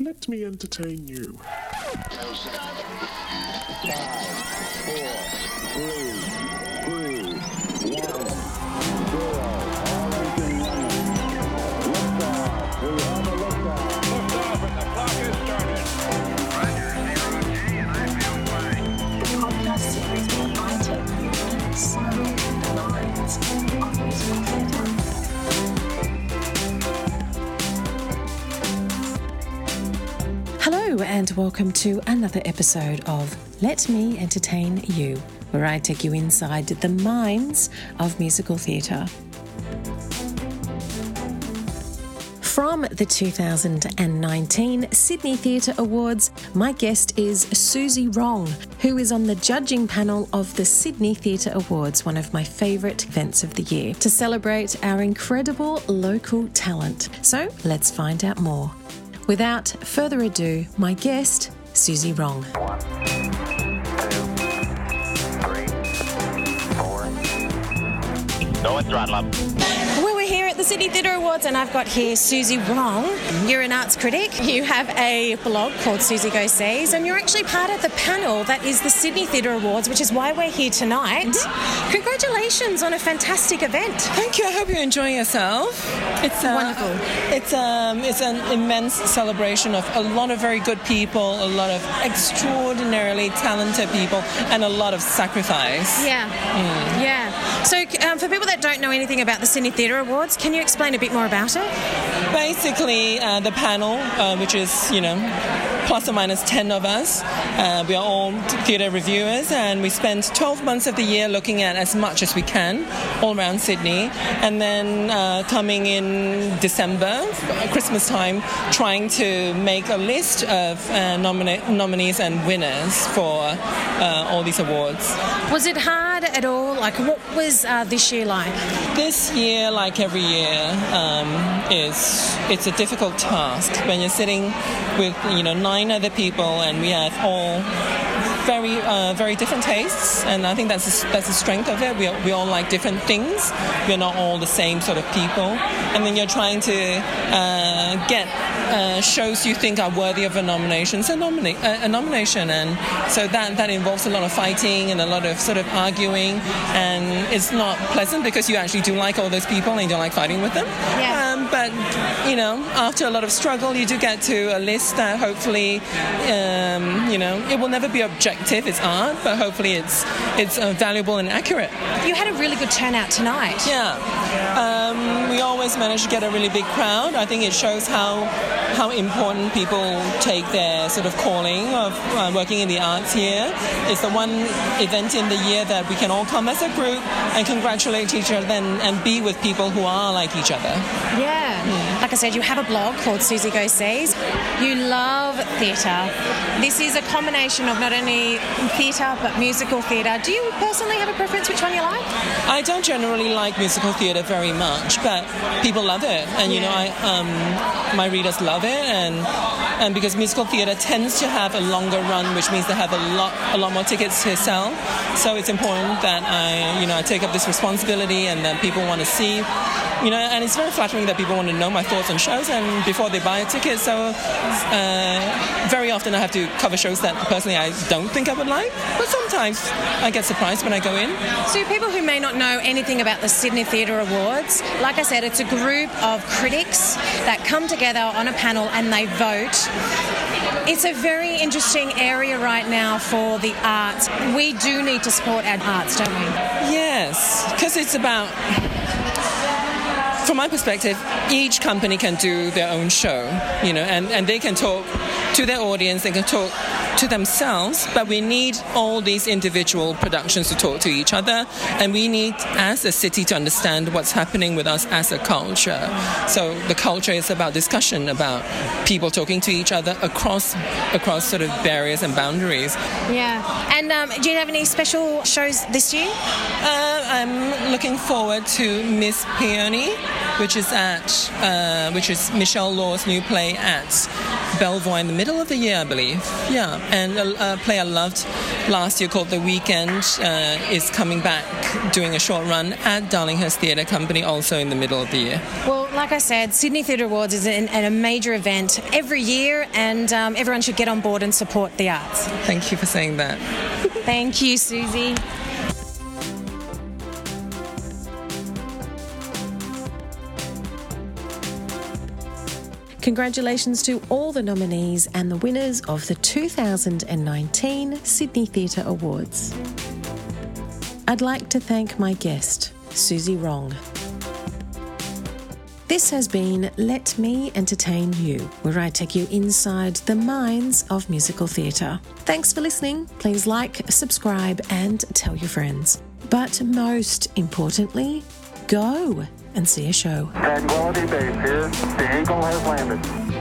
Let me entertain you. podcast And welcome to another episode of Let Me Entertain You, where I take you inside the minds of musical theatre. From the 2019 Sydney Theatre Awards, my guest is Suzie Wrong, who is on the judging panel of the Sydney Theatre Awards, one of my favourite events of the year, to celebrate our incredible local talent. So let's find out more. Without further ado, my guest, Suzie Wrong. Go and throttle up. Well, we're here at the Sydney Theatre Awards, and I've got here Suzie Wong. You're an arts critic. You have a blog called Suzy Goes See, and you're actually part of the panel that is the Sydney Theatre Awards, which is why we're here tonight. Congratulations on a fantastic event. Thank you. I hope you're enjoying yourself. It's uh, Wonderful. It's um, it's an immense celebration of a lot of very good people, a lot of extraordinarily talented people, and a lot of sacrifice. Yeah, yeah. So, um, for people that don't know anything about the Sydney Theatre Awards, can you explain a bit more about it? Basically, uh, the panel, uh, which is you know plus or minus 10 of us. Uh, we are all theatre reviewers and we spend 12 months of the year looking at as much as we can all around Sydney. And then uh, coming in December, Christmas time, trying to make a list of uh, nomina- nominees and winners for uh, all these awards. Was it hard at all? Like, what was uh, this year like? This year, like every year, um, is it's a difficult task when you're sitting with you know nine other people and we have all very uh, very different tastes, and I think that's the, that's the strength of it. We, are- we all like different things. We're not all the same sort of people, and then you're trying to uh, get uh, shows you think are worthy of a nomination, so uh, a nomination, and so that that involves a lot of fighting and a lot of sort of arguing, and it's not pleasant because you actually do like all those people and you don't like fighting with them. Yeah. Um, but you know, after a lot of struggle, you do get to a list that hopefully, um, you know, it will never be objective. It's art, but hopefully it's it's uh, valuable and accurate. You had a really good turnout tonight. Yeah, um, we always manage to get a really big crowd. I think it shows how how important people take their sort of calling of uh, working in the arts here. It's the one event in the year that we can all come as a group and congratulate each other and, and be with people who are like each other. Yeah. Like I said, you have a blog called Suzy Goes See. You love theatre. This is a combination of not only theatre but musical theatre. Do you personally have a preference which one you like? I don't generally like musical theatre very much, but people love it, and you know, I um, my readers love it, and and because musical theatre tends to have a longer run, which means they have a lot a lot more tickets to sell. So it's important that I you know I take up this responsibility, and that people want to see. You know, and it's very flattering that people want to know my thoughts on shows, and before they buy a ticket. So, uh, very often I have to cover shows that personally I don't think I would like, but sometimes I get surprised when I go in. So, people who may not know anything about the Sydney Theatre Awards, like I said, it's a group of critics that come together on a panel and they vote. It's a very interesting area right now for the arts. We do need to support our arts, don't we? Yes, because it's about. From my perspective, each company can do their own show, you know, and, and they can talk to their audience, they can talk to themselves, but we need all these individual productions to talk to each other, and we need, as a city, to understand what's happening with us as a culture. So the culture is about discussion, about people talking to each other across across sort of barriers and boundaries. Yeah. And um, do you have any special shows this year? Uh, I'm looking forward to Miss Peony, which is at uh, which is Michelle Law's new play at Belvoir in the middle of the year, I believe. Yeah. And a, a play I loved last year called The Weekend uh, is coming back doing a short run at Darlinghurst Theatre Company also in the middle of the year. Well, like I said, Sydney Theatre Awards is an, an, a major event every year, and um, everyone should get on board and support the arts. Thank you for saying that. Thank you, Suzie. Congratulations to all the nominees and the winners of the 2019 Sydney Theatre Awards. I'd like to thank my guest, Suzie Wrong. This has been Let Me Entertain You, where I take you inside the minds of musical theatre. Thanks for listening. Please like, subscribe, and tell your friends. But most importantly, go and see a show. Tranquility Base here. The Eagle has landed.